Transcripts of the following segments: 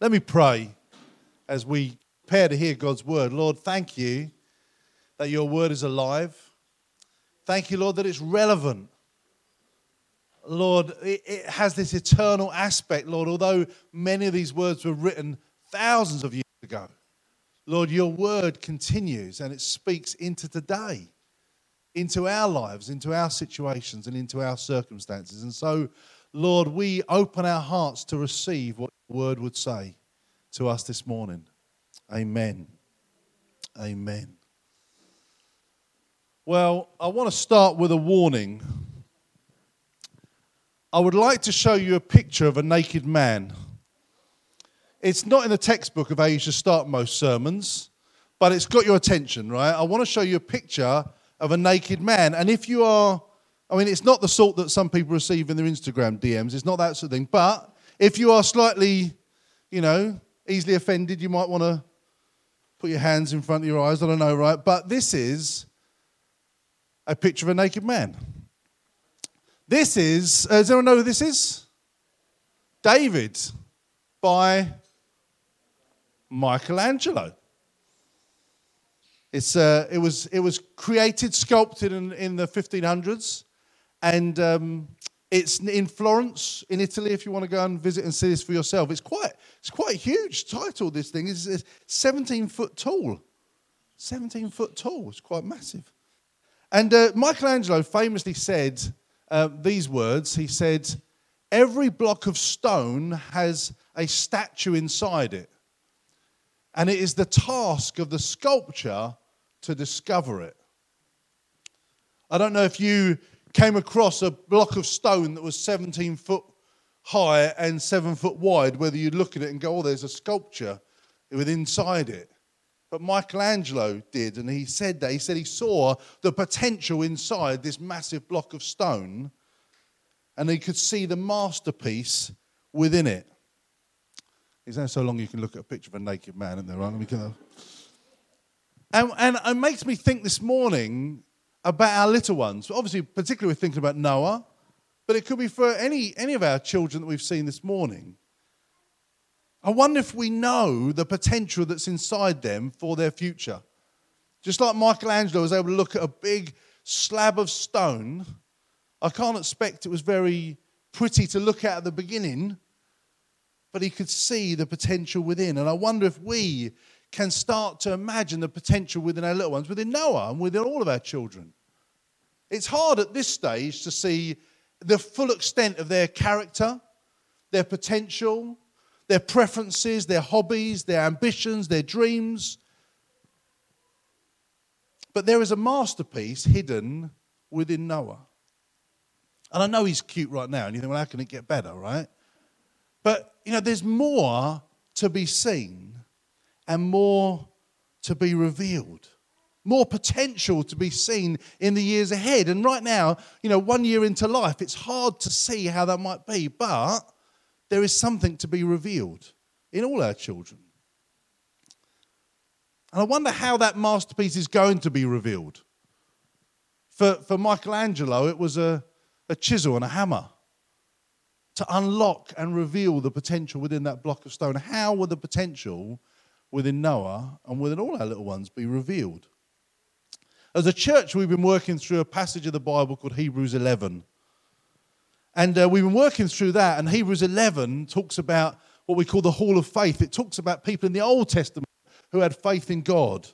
Let me pray as we prepare to hear God's word. Lord, thank you that your word is alive. Thank you, Lord, that it's relevant. Lord, it, it has this eternal aspect, Lord, although many of these words were written thousands of years ago. Lord, your word continues and it speaks into today, into our lives, into our situations, and into our circumstances. And so, Lord, we open our hearts to receive what word would say to us this morning. Amen. Amen. Well, I want to start with a warning. I would like to show you a picture of a naked man. It's not in the textbook of how you should start most sermons, but it's got your attention, right? I want to show you a picture of a naked man. And if you are I mean, it's not the sort that some people receive in their Instagram DMs. It's not that sort of thing. But if you are slightly, you know, easily offended, you might want to put your hands in front of your eyes. I don't know, right? But this is a picture of a naked man. This is, uh, does anyone know who this is? David by Michelangelo. It's, uh, it, was, it was created, sculpted in, in the 1500s and um, it's in Florence, in Italy. If you want to go and visit and see this for yourself, it's quite it's quite a huge title. This thing is 17 foot tall. 17 foot tall. It's quite massive. And uh, Michelangelo famously said uh, these words. He said, "Every block of stone has a statue inside it, and it is the task of the sculpture to discover it." I don't know if you came across a block of stone that was 17 foot high and seven foot wide, whether you'd look at it and go, oh, there's a sculpture with inside it. But Michelangelo did, and he said that. He said he saw the potential inside this massive block of stone, and he could see the masterpiece within it. It's only so long you can look at a picture of a naked man, isn't there? Right? And, and it makes me think this morning about our little ones. Obviously, particularly we're thinking about Noah, but it could be for any, any of our children that we've seen this morning. I wonder if we know the potential that's inside them for their future. Just like Michelangelo was able to look at a big slab of stone, I can't expect it was very pretty to look at at the beginning, but he could see the potential within. And I wonder if we can start to imagine the potential within our little ones, within Noah and within all of our children. It's hard at this stage to see the full extent of their character, their potential, their preferences, their hobbies, their ambitions, their dreams. But there is a masterpiece hidden within Noah. And I know he's cute right now, and you think, well, how can it get better, right? But, you know, there's more to be seen and more to be revealed. More potential to be seen in the years ahead. And right now, you know, one year into life, it's hard to see how that might be, but there is something to be revealed in all our children. And I wonder how that masterpiece is going to be revealed. For, for Michelangelo, it was a, a chisel and a hammer to unlock and reveal the potential within that block of stone. How will the potential within Noah and within all our little ones be revealed. As a church, we've been working through a passage of the Bible called Hebrews 11. And uh, we've been working through that, and Hebrews 11 talks about what we call the hall of faith. It talks about people in the Old Testament who had faith in God.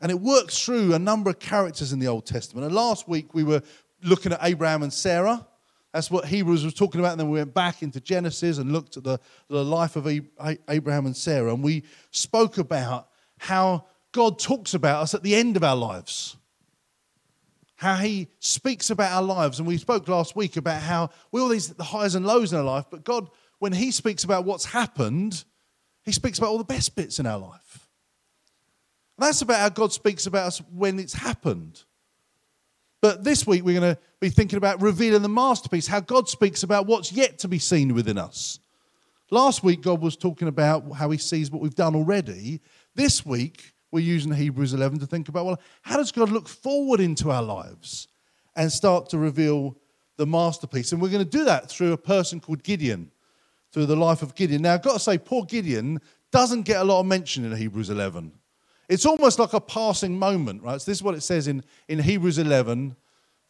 And it works through a number of characters in the Old Testament. And last week we were looking at Abraham and Sarah. That's what Hebrews was talking about. And then we went back into Genesis and looked at the, the life of Abraham and Sarah. And we spoke about how God talks about us at the end of our lives. How he speaks about our lives. And we spoke last week about how we all these the highs and lows in our life, but God, when he speaks about what's happened, he speaks about all the best bits in our life. And that's about how God speaks about us when it's happened. But this week we're going to be thinking about revealing the masterpiece, how God speaks about what's yet to be seen within us. Last week, God was talking about how he sees what we've done already. This week, we're using Hebrews 11 to think about, well, how does God look forward into our lives and start to reveal the masterpiece? And we're going to do that through a person called Gideon. through the life of Gideon. Now, I've got to say, poor Gideon doesn't get a lot of mention in Hebrews 11. It's almost like a passing moment, right? So this is what it says in, in Hebrews 11,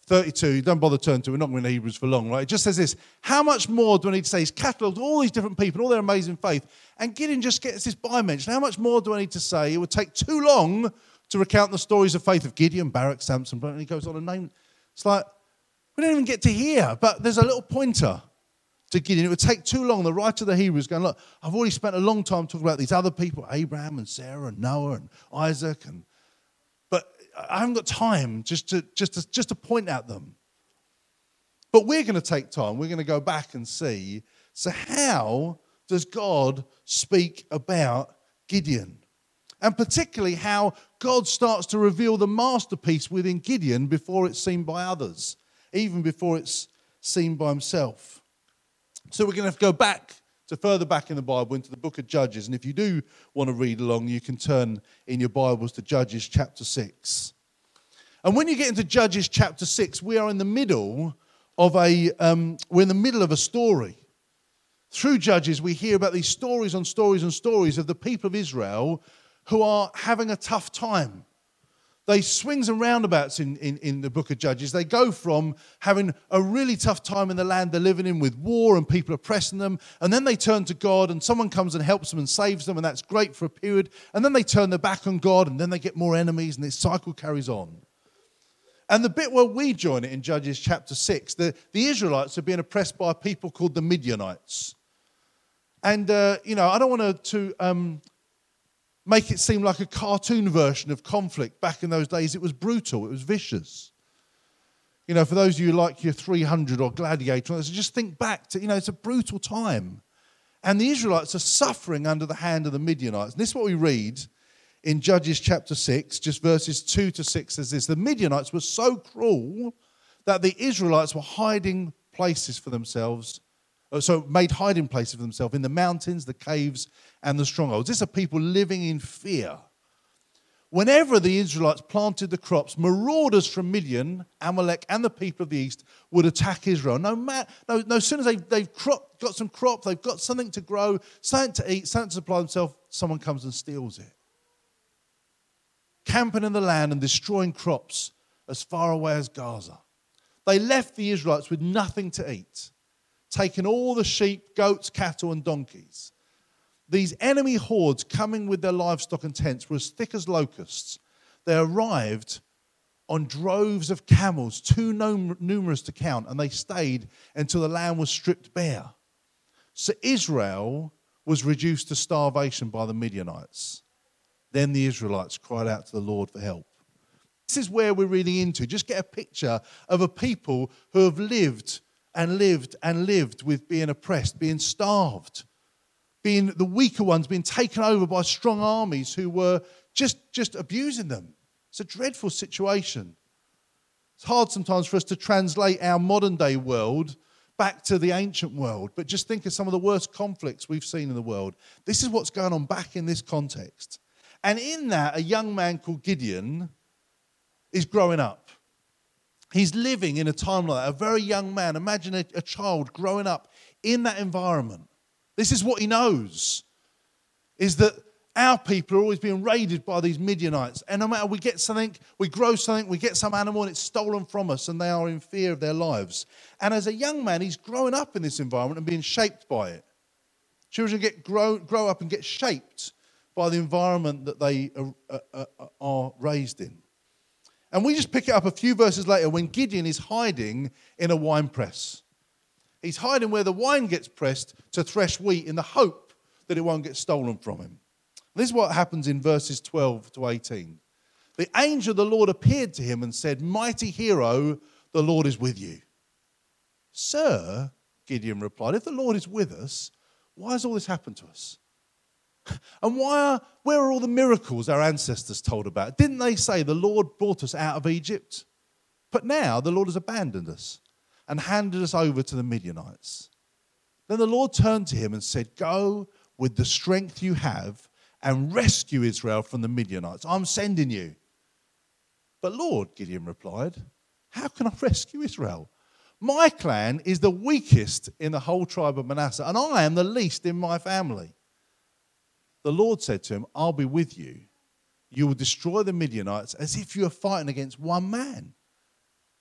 32. Don't bother turning to. We're not going to Hebrews for long, right? It just says this. How much more do I need to say? He's catalogued all these different people, all their amazing faith. And Gideon just gets this by mention. How much more do I need to say? It would take too long to recount the stories of faith of Gideon, Barak, Samson, and he goes on and name. It's like, we don't even get to hear, but there's a little pointer to Gideon. It would take too long. The writer of the Hebrews going, look, I've already spent a long time talking about these other people, Abraham and Sarah and Noah and Isaac, and I haven't got time just to just to, just to point at them. But we're going to take time. We're going to go back and see. So how does God speak about Gideon? And particularly how God starts to reveal the masterpiece within Gideon before it's seen by others, even before it's seen by himself. So we're going to have to go back to further back in the Bible into the book of Judges. And if you do want to read along, you can turn in your Bibles to Judges chapter 6. And when you get into Judges chapter 6, we are in the middle of a, um, we're in the middle of a story. Through Judges, we hear about these stories on stories and stories of the people of Israel who are having a tough time. They swings and roundabouts in, in, in the book of Judges. They go from having a really tough time in the land they're living in with war and people oppressing them, and then they turn to God and someone comes and helps them and saves them, and that's great for a period. And then they turn their back on God, and then they get more enemies, and this cycle carries on. And the bit where we join it in Judges chapter 6, the, the Israelites are being oppressed by a people called the Midianites. And, uh, you know, I don't want to, um, make it seem like a cartoon version of conflict. Back in those days, it was brutal, it was vicious. You know, for those of you like your 300 or Gladiator, just think back to, you know, it's a brutal time. And the Israelites are suffering under the hand of the Midianites. And this is what we read in Judges chapter 6, just verses 2 to 6 says this The Midianites were so cruel that the Israelites were hiding places for themselves Uh, so made hiding places for themselves in the mountains, the caves, and the strongholds. These are people living in fear. Whenever the Israelites planted the crops, marauders from Midian, Amalek, and the people of the east would attack Israel. No, matter, no, no sooner they've, they've crop, got some crop, they've got something to grow, something to eat, something to supply themselves, someone comes and steals it. Camping in the land and destroying crops as far away as Gaza. They left the Israelites with nothing to eat taken all the sheep, goats, cattle, and donkeys. These enemy hordes coming with their livestock and tents were as thick as locusts. They arrived on droves of camels, too numerous to count, and they stayed until the land was stripped bare. So Israel was reduced to starvation by the Midianites. Then the Israelites cried out to the Lord for help. This is where we're reading into. Just get a picture of a people who have lived and lived and lived with being oppressed, being starved, being the weaker ones being taken over by strong armies who were just, just abusing them. It's a dreadful situation. It's hard sometimes for us to translate our modern day world back to the ancient world, but just think of some of the worst conflicts we've seen in the world. This is what's going on back in this context. And in that, a young man called Gideon is growing up. He's living in a time like that, a very young man. Imagine a, a child growing up in that environment. This is what he knows is that our people are always being raided by these Midianites. And no matter we get something, we grow something, we get some animal and it's stolen from us, and they are in fear of their lives. And as a young man, he's growing up in this environment and being shaped by it. Children get grow, grow up and get shaped by the environment that they are, are, are raised in. And we just pick it up a few verses later when Gideon is hiding in a wine press. He's hiding where the wine gets pressed to thresh wheat in the hope that it won't get stolen from him. This is what happens in verses 12 to 18. The angel of the Lord appeared to him and said, Mighty hero, the Lord is with you. Sir, Gideon replied, if the Lord is with us, why has all this happened to us? And why are, where are all the miracles our ancestors told about? Didn't they say the Lord brought us out of Egypt? But now the Lord has abandoned us and handed us over to the Midianites. Then the Lord turned to him and said, Go with the strength you have and rescue Israel from the Midianites. I'm sending you. But Lord, Gideon replied, How can I rescue Israel? My clan is the weakest in the whole tribe of Manasseh, and I am the least in my family. The Lord said to him, I'll be with you. You will destroy the Midianites as if you are fighting against one man.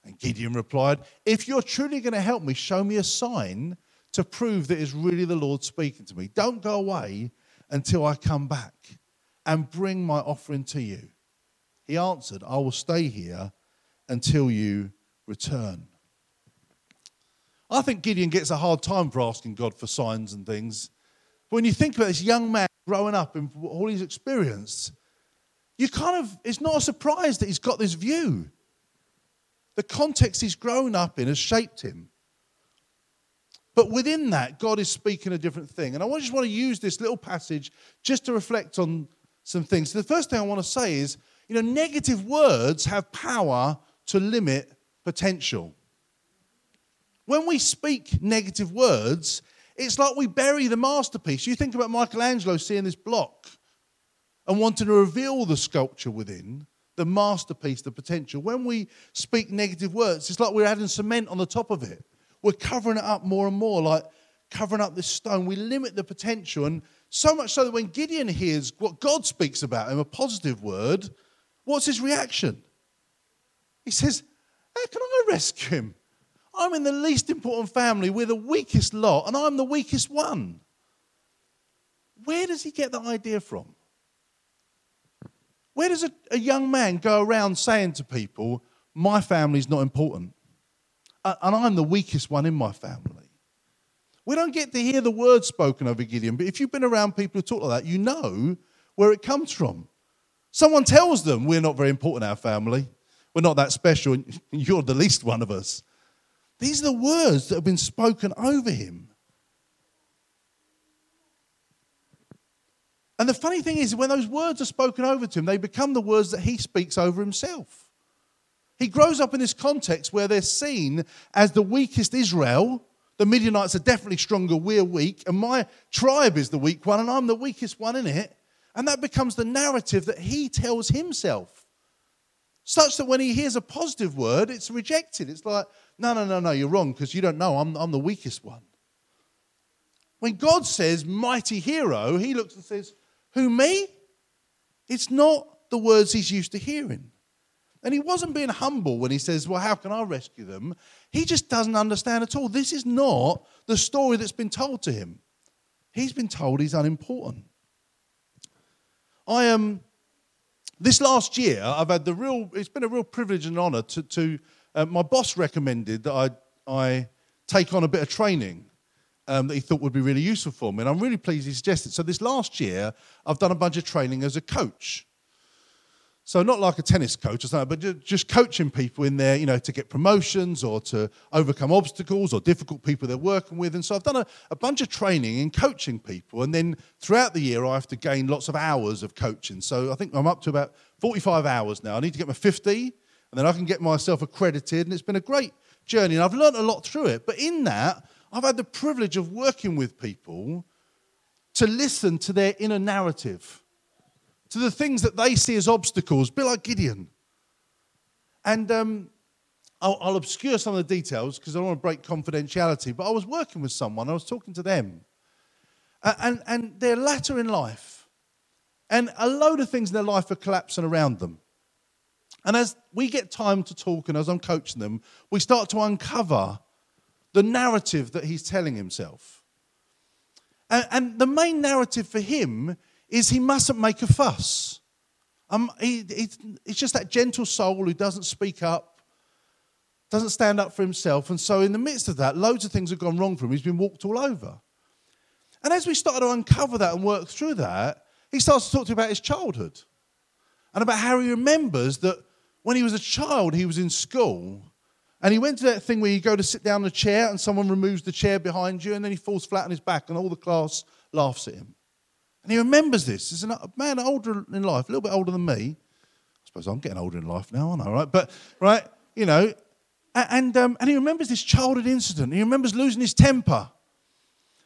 And Gideon replied, If you're truly going to help me, show me a sign to prove that it's really the Lord speaking to me. Don't go away until I come back and bring my offering to you. He answered, I will stay here until you return. I think Gideon gets a hard time for asking God for signs and things. But when you think about this young man growing up and all he's experienced, you kind of, it's not a surprise that he's got this view. The context he's grown up in has shaped him. But within that, God is speaking a different thing. And I just want to use this little passage just to reflect on some things. So the first thing I want to say is, you know, negative words have power to limit potential. When we speak negative words, it's like we bury the masterpiece. You think about Michelangelo seeing this block and wanting to reveal the sculpture within, the masterpiece, the potential. When we speak negative words, it's like we're adding cement on the top of it. We're covering it up more and more, like covering up this stone. We limit the potential. And so much so that when Gideon hears what God speaks about him, a positive word, what's his reaction? He says, How can I rescue him? I'm in the least important family. We're the weakest lot, and I'm the weakest one. Where does he get that idea from? Where does a, a young man go around saying to people, My family's not important, and I'm the weakest one in my family? We don't get to hear the words spoken over Gideon, but if you've been around people who talk like that, you know where it comes from. Someone tells them, We're not very important, our family. We're not that special, and you're the least one of us. These are the words that have been spoken over him. And the funny thing is, when those words are spoken over to him, they become the words that he speaks over himself. He grows up in this context where they're seen as the weakest Israel. The Midianites are definitely stronger, we're weak, and my tribe is the weak one, and I'm the weakest one in it. And that becomes the narrative that he tells himself. Such that when he hears a positive word, it's rejected. It's like, no, no, no, no, you're wrong because you don't know. I'm, I'm the weakest one. When God says mighty hero, he looks and says, Who, me? It's not the words he's used to hearing. And he wasn't being humble when he says, Well, how can I rescue them? He just doesn't understand at all. This is not the story that's been told to him. He's been told he's unimportant. I am. Um, this last year, I've had the real, it's been a real privilege and honor to, to uh, my boss recommended that I, I take on a bit of training um, that he thought would be really useful for me. And I'm really pleased he suggested. So this last year, I've done a bunch of training as a coach. So not like a tennis coach or something, but just coaching people in there, you know, to get promotions or to overcome obstacles or difficult people they're working with. And so I've done a, a bunch of training in coaching people. And then throughout the year, I have to gain lots of hours of coaching. So I think I'm up to about 45 hours now. I need to get my 50 and then I can get myself accredited. And it's been a great journey. And I've learned a lot through it. But in that, I've had the privilege of working with people to listen to their inner narrative, to the things that they see as obstacles, be like Gideon. And um, I'll, I'll, obscure some of the details because I don't want to break confidentiality. But I was working with someone, I was talking to them, and, and, they're latter in life. And a load of things in their life are collapsing around them. And as we get time to talk and as I'm coaching them, we start to uncover the narrative that he's telling himself. And, and the main narrative for him is he mustn't make a fuss. Um, he, he, he's just that gentle soul who doesn't speak up, doesn't stand up for himself. And so, in the midst of that, loads of things have gone wrong for him. He's been walked all over. And as we started to uncover that and work through that, he starts to talk to you about his childhood and about how he remembers that when he was a child, he was in school. And he went to that thing where you go to sit down in a chair and someone removes the chair behind you and then he falls flat on his back and all the class laughs at him. And he remembers this. He's a man older in life, a little bit older than me. I suppose I'm getting older in life now, aren't I? Right? But, right, you know, and, um, and he remembers this childhood incident. He remembers losing his temper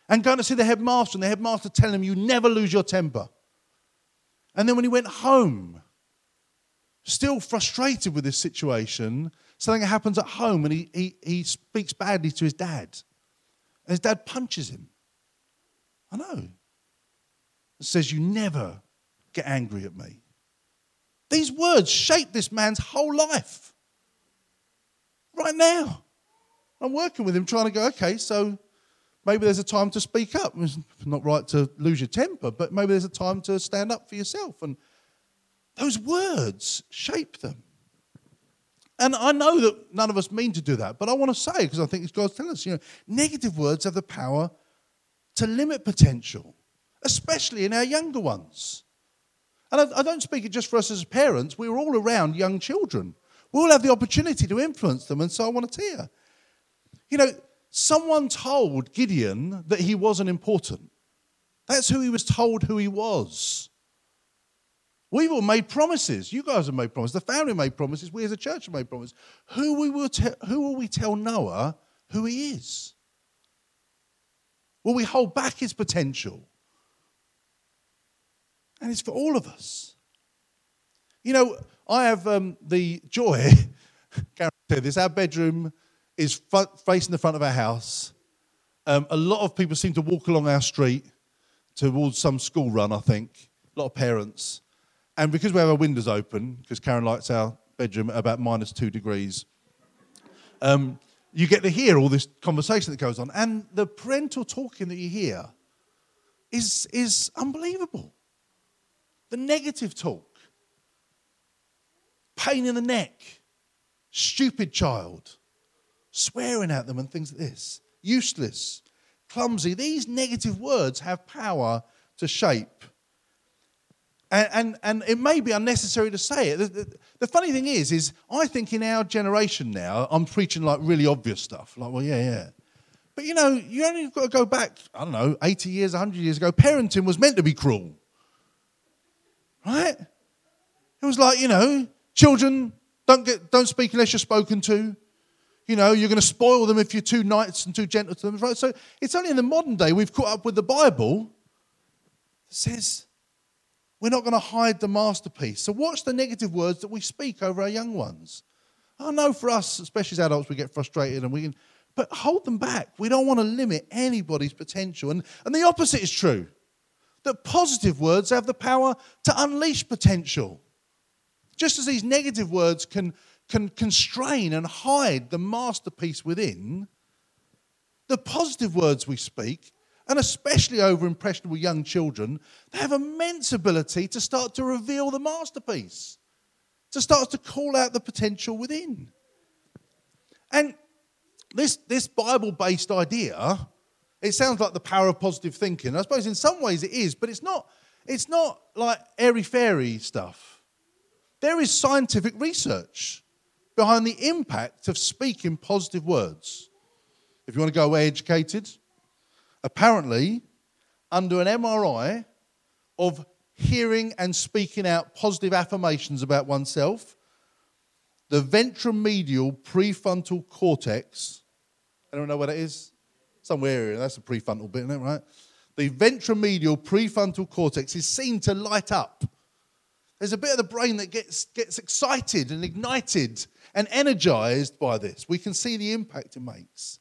and going to see the headmaster and the headmaster telling him, You never lose your temper. And then when he went home, still frustrated with this situation. Something happens at home and he, he, he speaks badly to his dad. And his dad punches him. I know. Says, You never get angry at me. These words shape this man's whole life. Right now. I'm working with him trying to go, okay, so maybe there's a time to speak up. It's not right to lose your temper, but maybe there's a time to stand up for yourself. And those words shape them. And I know that none of us mean to do that, but I want to say, because I think it's God's telling us, you know, negative words have the power to limit potential, especially in our younger ones. And I, don't speak it just for us as parents, we're all around young children. We all have the opportunity to influence them, and so I want to tell you. You know, someone told Gideon that he wasn't important. That's who he was told who he was. We've all made promises. You guys have made promises. The family made promises. We as a church have made promises. Who, we will te- who will we tell Noah who he is? Will we hold back his potential? And it's for all of us. You know, I have um, the joy, said this, our bedroom is facing the front of our house. Um, a lot of people seem to walk along our street towards some school run, I think. A lot of parents. And because we have our windows open, because Karen likes our bedroom at about minus two degrees, um, you get to hear all this conversation that goes on. And the parental talking that you hear is, is unbelievable. The negative talk, pain in the neck, stupid child, swearing at them and things like this, useless, clumsy. These negative words have power to shape and, and, and, it may be unnecessary to say it. The, the, the, funny thing is, is I think in our generation now, I'm preaching like really obvious stuff. Like, well, yeah, yeah. But you know, you only got to go back, I don't know, 80 years, 100 years ago. Parenting was meant to be cruel. Right? It was like, you know, children don't, get, don't speak unless you're spoken to. You know, you're going to spoil them if you're too nice and too gentle to them. Right? So it's only in the modern day we've caught up with the Bible that says, we're not going to hide the masterpiece. So, watch the negative words that we speak over our young ones. I know for us, especially as adults, we get frustrated and we can, but hold them back. We don't want to limit anybody's potential. And, and the opposite is true that positive words have the power to unleash potential. Just as these negative words can, can constrain and hide the masterpiece within, the positive words we speak and especially over impressionable young children, they have immense ability to start to reveal the masterpiece, to start to call out the potential within. And this, this Bible based idea, it sounds like the power of positive thinking. I suppose in some ways it is, but it's not, it's not like airy fairy stuff. There is scientific research behind the impact of speaking positive words. If you want to go away educated, apparently, under an MRI of hearing and speaking out positive affirmations about oneself, the ventromedial prefrontal cortex, anyone know what that is? Somewhere area, that's a prefrontal bit, isn't it, right? The ventromedial prefrontal cortex is seen to light up. There's a bit of the brain that gets, gets excited and ignited and energized by this. We can see the impact it makes.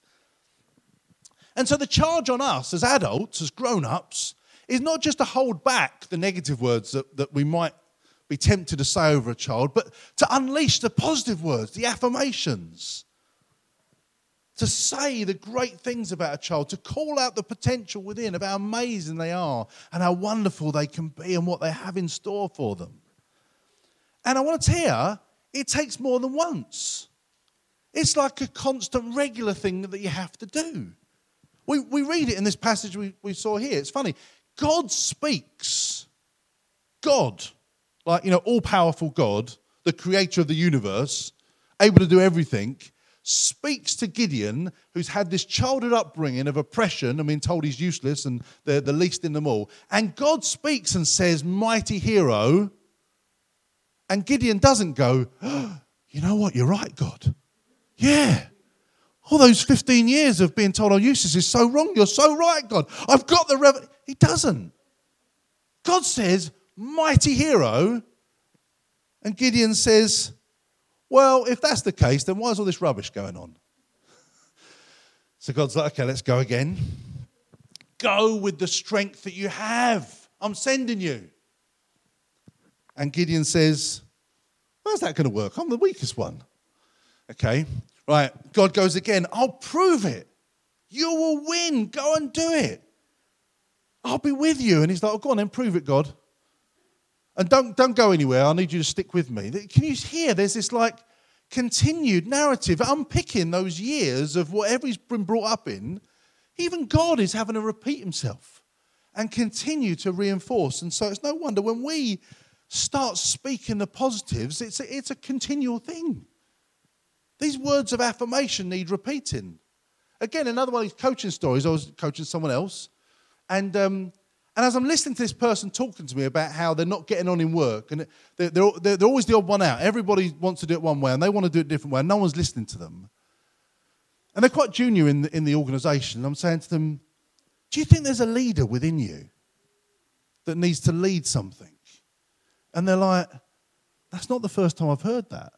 And so the charge on us as adults, as grown ups, is not just to hold back the negative words that, that we might be tempted to say over a child, but to unleash the positive words, the affirmations, to say the great things about a child, to call out the potential within of how amazing they are and how wonderful they can be and what they have in store for them. And I want to tell you, it takes more than once. It's like a constant, regular thing that you have to do. We, we read it in this passage we, we saw here. It's funny. God speaks. God, like, you know, all powerful God, the creator of the universe, able to do everything, speaks to Gideon, who's had this childhood upbringing of oppression and being told he's useless and the, the least in them all. And God speaks and says, Mighty hero. And Gideon doesn't go, oh, You know what? You're right, God. Yeah. All those 15 years of being told, oh, useless is so wrong. You're so right, God. I've got the revelation. He doesn't. God says, mighty hero. And Gideon says, Well, if that's the case, then why is all this rubbish going on? So God's like, Okay, let's go again. Go with the strength that you have. I'm sending you. And Gideon says, How's that going to work? I'm the weakest one. Okay, right. God goes again, I'll prove it. You will win. Go and do it. I'll be with you. And he's like, oh, go on then, prove it, God. And don't, don't go anywhere. I need you to stick with me. Can you hear? There's this like continued narrative, unpicking those years of whatever he's been brought up in. Even God is having to repeat himself and continue to reinforce. And so it's no wonder when we start speaking the positives, it's a, it's a continual thing. These words of affirmation need repeating. Again, another one of these coaching stories. I was coaching someone else, and um, and as I'm listening to this person talking to me about how they're not getting on in work, and they're, they're, they're always the odd one out. Everybody wants to do it one way, and they want to do it a different way, and no one's listening to them. And they're quite junior in the, in the organisation. I'm saying to them, Do you think there's a leader within you that needs to lead something? And they're like, That's not the first time I've heard that.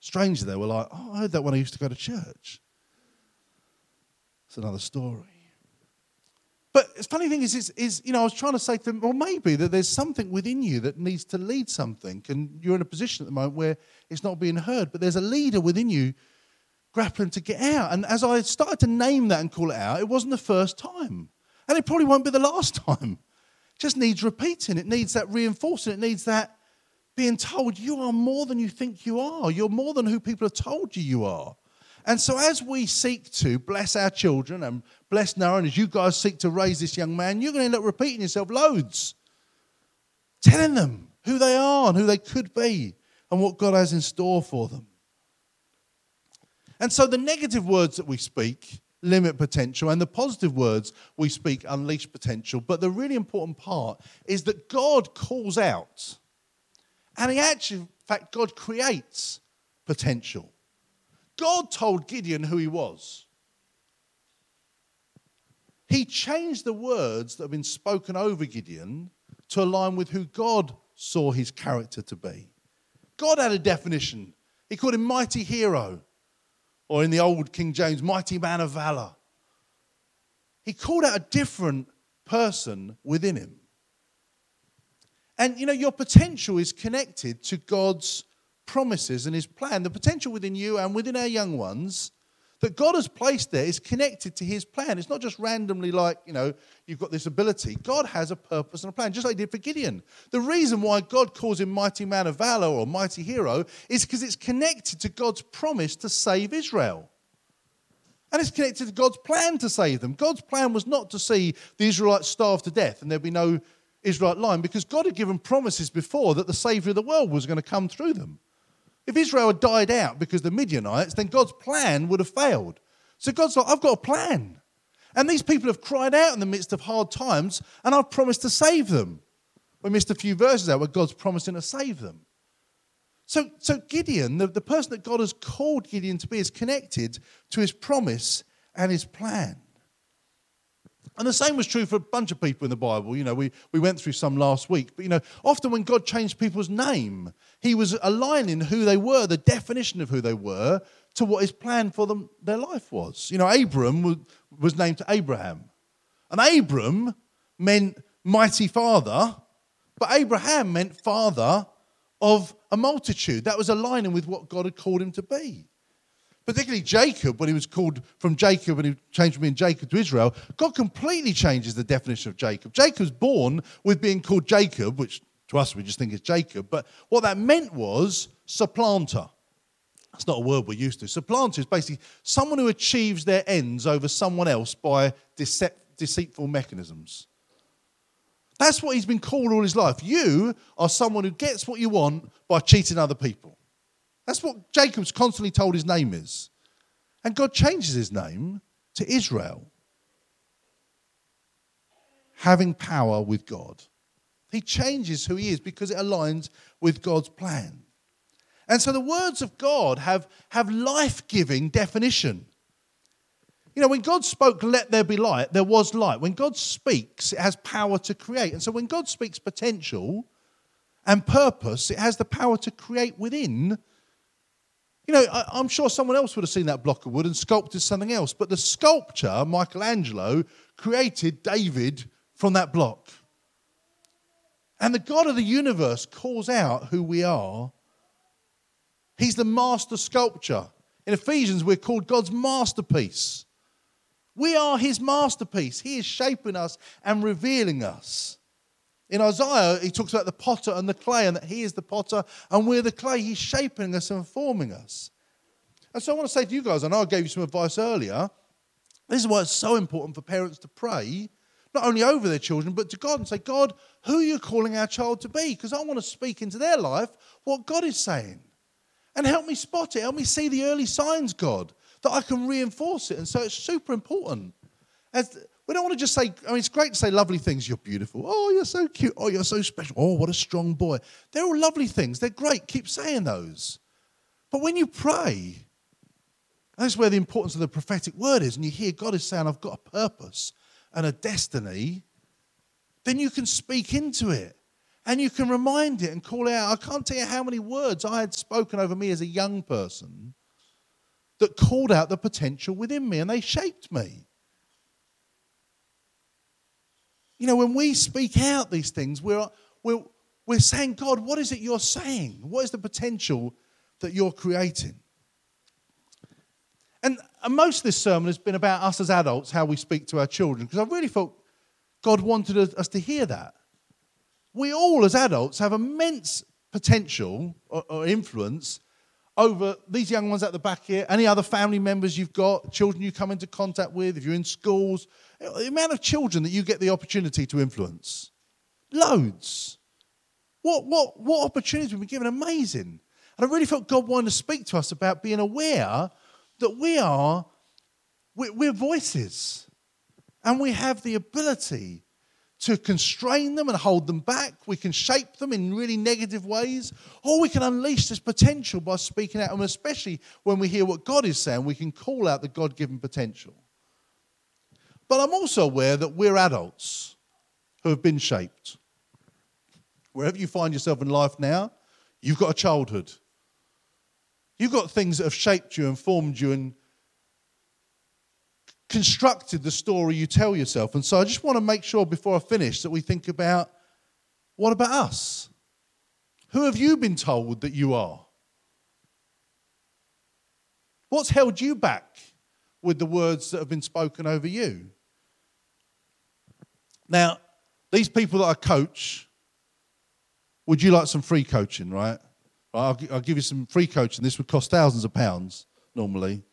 Strangely, they were like, Oh, I heard that when I used to go to church. It's another story. But the funny thing is, is, is, you know, I was trying to say to them, well, maybe that there's something within you that needs to lead something, and you're in a position at the moment where it's not being heard, but there's a leader within you grappling to get out. And as I started to name that and call it out, it wasn't the first time. And it probably won't be the last time. It just needs repeating. It needs that reinforcing. It needs that being told you are more than you think you are. You're more than who people have told you you are. And so, as we seek to bless our children and bless Naren, as you guys seek to raise this young man, you're going to end up repeating yourself loads, telling them who they are and who they could be and what God has in store for them. And so, the negative words that we speak limit potential, and the positive words we speak unleash potential. But the really important part is that God calls out, and He actually, in fact, God creates potential. God told Gideon who he was. He changed the words that have been spoken over Gideon to align with who God saw his character to be. God had a definition. He called him mighty hero, or in the old King James, mighty man of valor. He called out a different person within him. And you know, your potential is connected to God's promises and his plan, the potential within you and within our young ones that God has placed there is connected to his plan. It's not just randomly like, you know, you've got this ability. God has a purpose and a plan, just like he did for Gideon. The reason why God calls him mighty man of valor or mighty hero is because it's connected to God's promise to save Israel. And it's connected to God's plan to save them. God's plan was not to see the Israelites starve to death and there'd be no Israelite line because God had given promises before that the Savior of the world was going to come through them. If Israel had died out because the Midianites, then God's plan would have failed. So God's like, I've got a plan. And these people have cried out in the midst of hard times, and I've promised to save them. We missed a few verses out where God's promising to save them. So, so Gideon, the, the person that God has called Gideon to be, is connected to his promise and his plan. And the same was true for a bunch of people in the Bible. You know, we, we went through some last week. But, you know, often when God changed people's name, he was aligning who they were, the definition of who they were, to what his plan for them, their life was. You know, Abram was, was named Abraham. And Abram meant mighty father, but Abraham meant father of a multitude. That was aligning with what God had called him to be particularly Jacob, when he was called from Jacob and he changed from being Jacob to Israel, God completely changes the definition of Jacob. Jacob's born with being called Jacob, which to us we just think is Jacob, but what that meant was supplanter. That's not a word we're used to. Supplanter is basically someone who achieves their ends over someone else by deceitful mechanisms. That's what he's been called all his life. You are someone who gets what you want by cheating other people. That's what Jacob's constantly told his name is. And God changes his name to Israel, having power with God. He changes who he is because it aligns with God's plan. And so the words of God have, have life giving definition. You know, when God spoke, let there be light, there was light. When God speaks, it has power to create. And so when God speaks potential, and purpose, it has the power to create within. You know, I, am sure someone else would have seen that block of wood and sculpted something else, but the sculpture, Michelangelo, created David from that block. And the God of the universe calls out who we are. He's the master sculpture. In Ephesians, we're called God's masterpiece. We are his masterpiece. He is shaping us and revealing us. In Isaiah, he talks about the potter and the clay, and that he is the potter and we're the clay. He's shaping us and forming us. And so I want to say to you guys, I know I gave you some advice earlier. This is why it's so important for parents to pray, not only over their children, but to God and say, God, who are you calling our child to be? Because I want to speak into their life what God is saying. And help me spot it. Help me see the early signs, God, that I can reinforce it. And so it's super important. As we don't want to just say, I mean, it's great to say lovely things. You're beautiful. Oh, you're so cute. Oh, you're so special. Oh, what a strong boy. They're all lovely things. They're great. Keep saying those. But when you pray, that's where the importance of the prophetic word is, and you hear God is saying, I've got a purpose and a destiny, then you can speak into it and you can remind it and call it out. I can't tell you how many words I had spoken over me as a young person that called out the potential within me and they shaped me. You know, when we speak out these things, we're, we're, we're saying, God, what is it you're saying? What is the potential that you're creating? And, and most of this sermon has been about us as adults, how we speak to our children, because I really felt God wanted us to hear that. We all, as adults, have immense potential or, or influence over these young ones at the back here, any other family members you've got, children you come into contact with, if you're in schools, the amount of children that you get the opportunity to influence. Loads. What, what, what opportunities we've been given? Amazing. And I really felt God wanted to speak to us about being aware that we are, we're voices. And we have the ability to constrain them and hold them back. We can shape them in really negative ways, or we can unleash this potential by speaking out. And especially when we hear what God is saying, we can call out the God given potential. But I'm also aware that we're adults who have been shaped. Wherever you find yourself in life now, you've got a childhood. You've got things that have shaped you and formed you and constructed the story you tell yourself. And so I just want to make sure before I finish that we think about what about us? Who have you been told that you are? What's held you back with the words that have been spoken over you? Now, these people that I coach, would you like some free coaching, right? I'll, I'll give you some free coaching. This would cost thousands of pounds normally.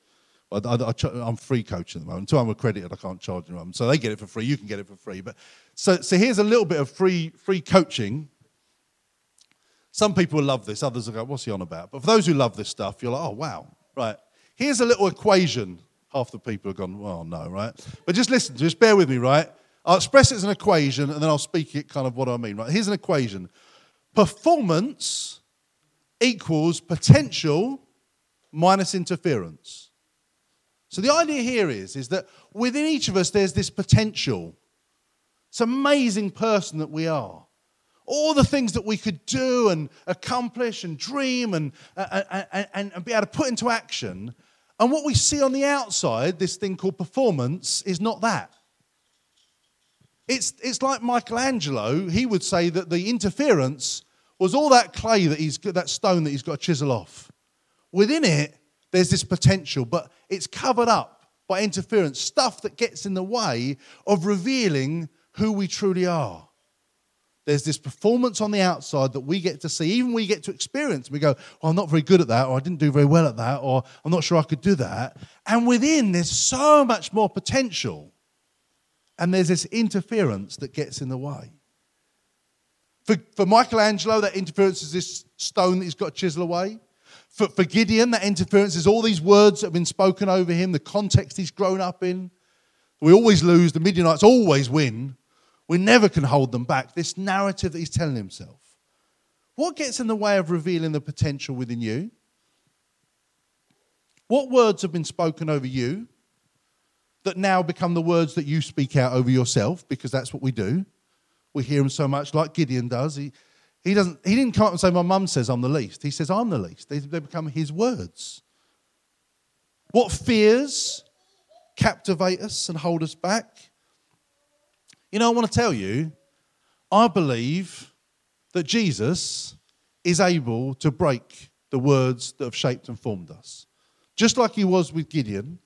I, am free coaching at the moment. Until I'm accredited, I can't charge them. So they get it for free. You can get it for free. But so, so here's a little bit of free free coaching. Some people love this. Others will go, "What's he on about?" But for those who love this stuff, you're like, "Oh wow!" Right? Here's a little equation. Half the people have gone, "Well, no," right? But just listen. Just bear with me, right? I'll express it as an equation, and then I'll speak it kind of what I mean. Right? Here's an equation: performance equals potential minus interference. So the idea here is, is that within each of us, there's this potential. It's amazing person that we are. All the things that we could do and accomplish and dream and, and, and, and be able to put into action. And what we see on the outside, this thing called performance, is not that. It's, it's like Michelangelo, he would say that the interference was all that clay that he's that stone that he's got to chisel off. Within it, there's this potential, but it's covered up by interference, stuff that gets in the way of revealing who we truly are. There's this performance on the outside that we get to see, even we get to experience. We go, well, I'm not very good at that, or I didn't do very well at that, or I'm not sure I could do that. And within, there's so much more potential. And there's this interference that gets in the way. For, for Michelangelo, that interference is this stone that he's got to chisel away. For, for Gideon, that interference is all these words that have been spoken over him, the context he's grown up in. We always lose, the Midianites always win. We never can hold them back. This narrative that he's telling himself. What gets in the way of revealing the potential within you? What words have been spoken over you that now become the words that you speak out over yourself? Because that's what we do. We hear them so much, like Gideon does. He, He, doesn't, he didn't come up and say, My mum says I'm the least. He says, I'm the least. They, they become his words. What fears captivate us and hold us back? You know, I want to tell you, I believe that Jesus is able to break the words that have shaped and formed us. Just like he was with Gideon,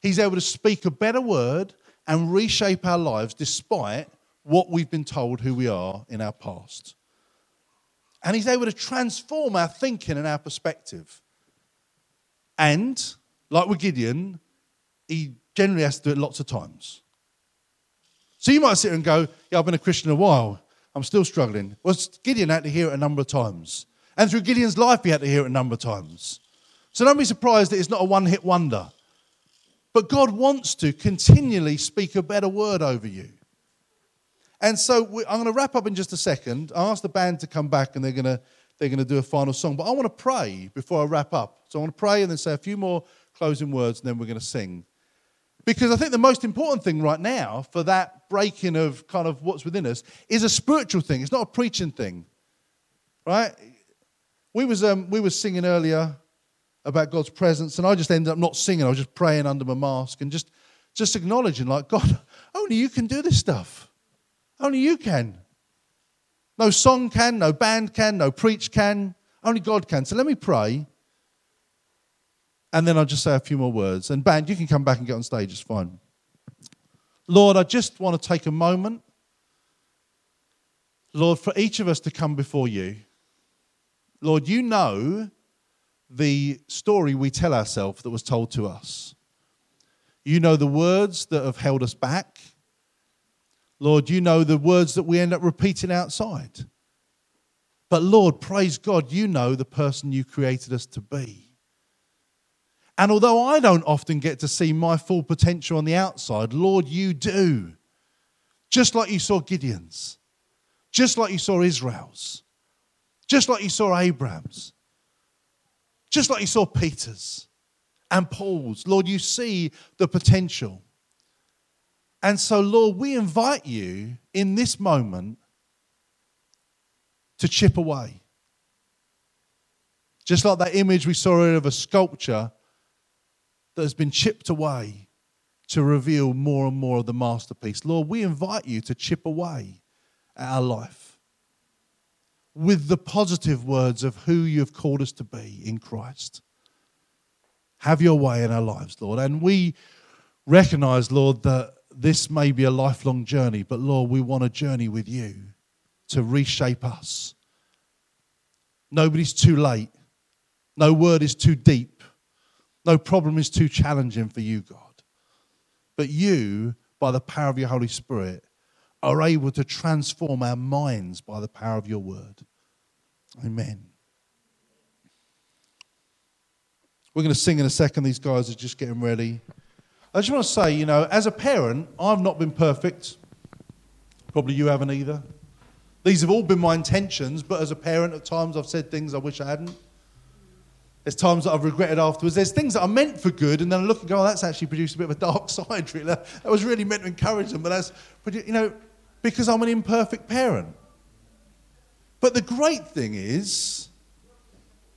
he's able to speak a better word and reshape our lives despite what we've been told who we are in our past. And he's able to transform our thinking and our perspective. And, like with Gideon, he generally has to do it lots of times. So you might sit and go, Yeah, I've been a Christian a while. I'm still struggling. Well, Gideon had to hear it a number of times. And through Gideon's life, he had to hear it a number of times. So don't be surprised that it's not a one hit wonder. But God wants to continually speak a better word over you. And so we, I'm going to wrap up in just a second. I asked the band to come back and they're going to, they're going to do a final song. But I want to pray before I wrap up. So I want to pray and then say a few more closing words and then we're going to sing. Because I think the most important thing right now for that breaking of kind of what's within us is a spiritual thing. It's not a preaching thing, right? We was um, we was singing earlier about God's presence, and I just ended up not singing. I was just praying under my mask and just just acknowledging, like God, only you can do this stuff. Only you can. No song can, no band can, no preach can. Only God can. So let me pray and then I'll just say a few more words. And band, you can come back and get on stage, it's fine. Lord, I just want to take a moment, Lord, for each of us to come before you. Lord, you know the story we tell ourselves that was told to us. You know the words that have held us back. Lord, you know the words that we end up repeating outside. But Lord, praise God, you know the person you created us to be. And although I don't often get to see my full potential on the outside, Lord, you do. Just like you saw Gideon's, just like you saw Israel's, just like you saw Abraham's, just like you saw Peter's and Paul's. Lord, you see the potential. And so, Lord, we invite you in this moment to chip away. Just like that image we saw of a sculpture that has been chipped away to reveal more and more of the masterpiece. Lord, we invite you to chip away at our life with the positive words of who you've called us to be in Christ. Have your way in our lives, Lord. And we recognize, Lord, that this may be a lifelong journey, but Lord, we want a journey with you to reshape us. Nobody's too late. No word is too deep. No problem is too challenging for you, God. But you, by the power of your Holy Spirit, are able to transform our minds by the power of your word. Amen. We're going to sing in a second. These guys are just getting ready. I just want to say, you know, as a parent, I've not been perfect. Probably you haven't either. These have all been my intentions, but as a parent, at times I've said things I wish I hadn't. There's times that I've regretted afterwards. There's things that are meant for good, and then I look and go, oh, that's actually produced a bit of a dark side, really. That was really meant to encourage them, but that's, you know, because I'm an imperfect parent. But the great thing is,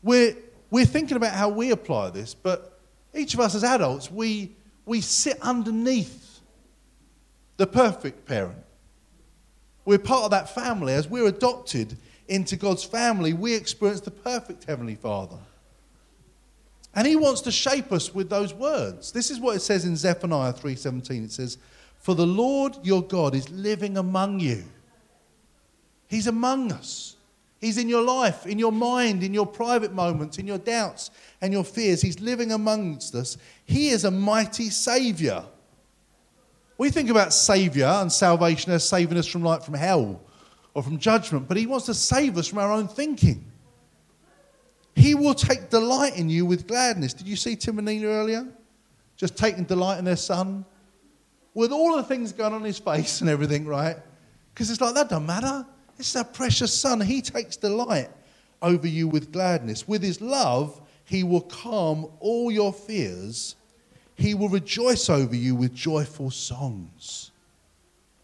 we're, we're thinking about how we apply this, but each of us as adults, we, we sit underneath the perfect parent. We're part of that family. As we're adopted into God's family, we experience the perfect Heavenly Father. And he wants to shape us with those words. This is what it says in Zephaniah 3:17. It says, "For the Lord your God is living among you. He's among us. He's in your life, in your mind, in your private moments, in your doubts and your fears. He's living amongst us. He is a mighty savior." We think about savior and salvation as saving us from light from hell or from judgment, but he wants to save us from our own thinking. He will take delight in you with gladness. Did you see Tim and Nina earlier? Just taking delight in their son? With all the things going on in his face and everything, right? Because it's like, that doesn't matter. It's our precious son. He takes delight over you with gladness. With his love, he will calm all your fears. He will rejoice over you with joyful songs.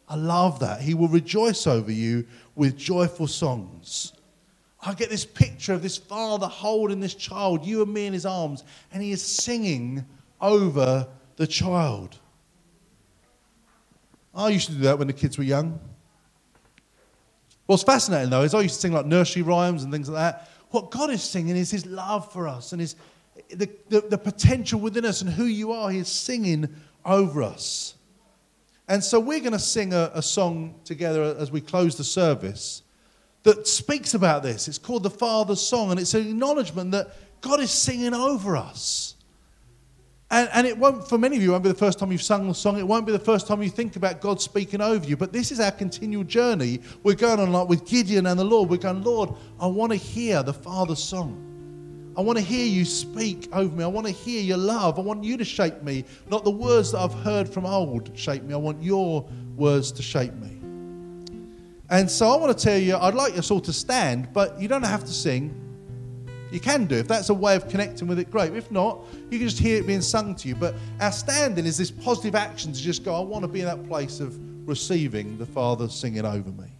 I love that. He will rejoice over you with joyful songs. I get this picture of this father holding this child, you and me in his arms, and he is singing over the child. I used to do that when the kids were young. What's fascinating though is I used to sing like nursery rhymes and things like that. What God is singing is His love for us and His the, the, the potential within us and who you are. He is singing over us. And so we're going to sing a, a song together as we close the service that speaks about this. It's called the Father's Song, and it's an acknowledgement that God is singing over us. And, and it won't, for many of you, won't be the first time you've sung the song. It won't be the first time you think about God speaking over you. But this is our continual journey. We're going on like with Gideon and the Lord. We're going, Lord, I want to hear the Father's song. I want to hear you speak over me. I want to hear your love. I want you to shape me, not the words that I've heard from old shape me. I want your words to shape me. And so I want to tell you, I'd like us all to stand, but you don't have to sing. You can do. If that's a way of connecting with it, great. If not, you can just hear it being sung to you. But our standing is this positive action to just go, I want to be in that place of receiving the Father singing over me.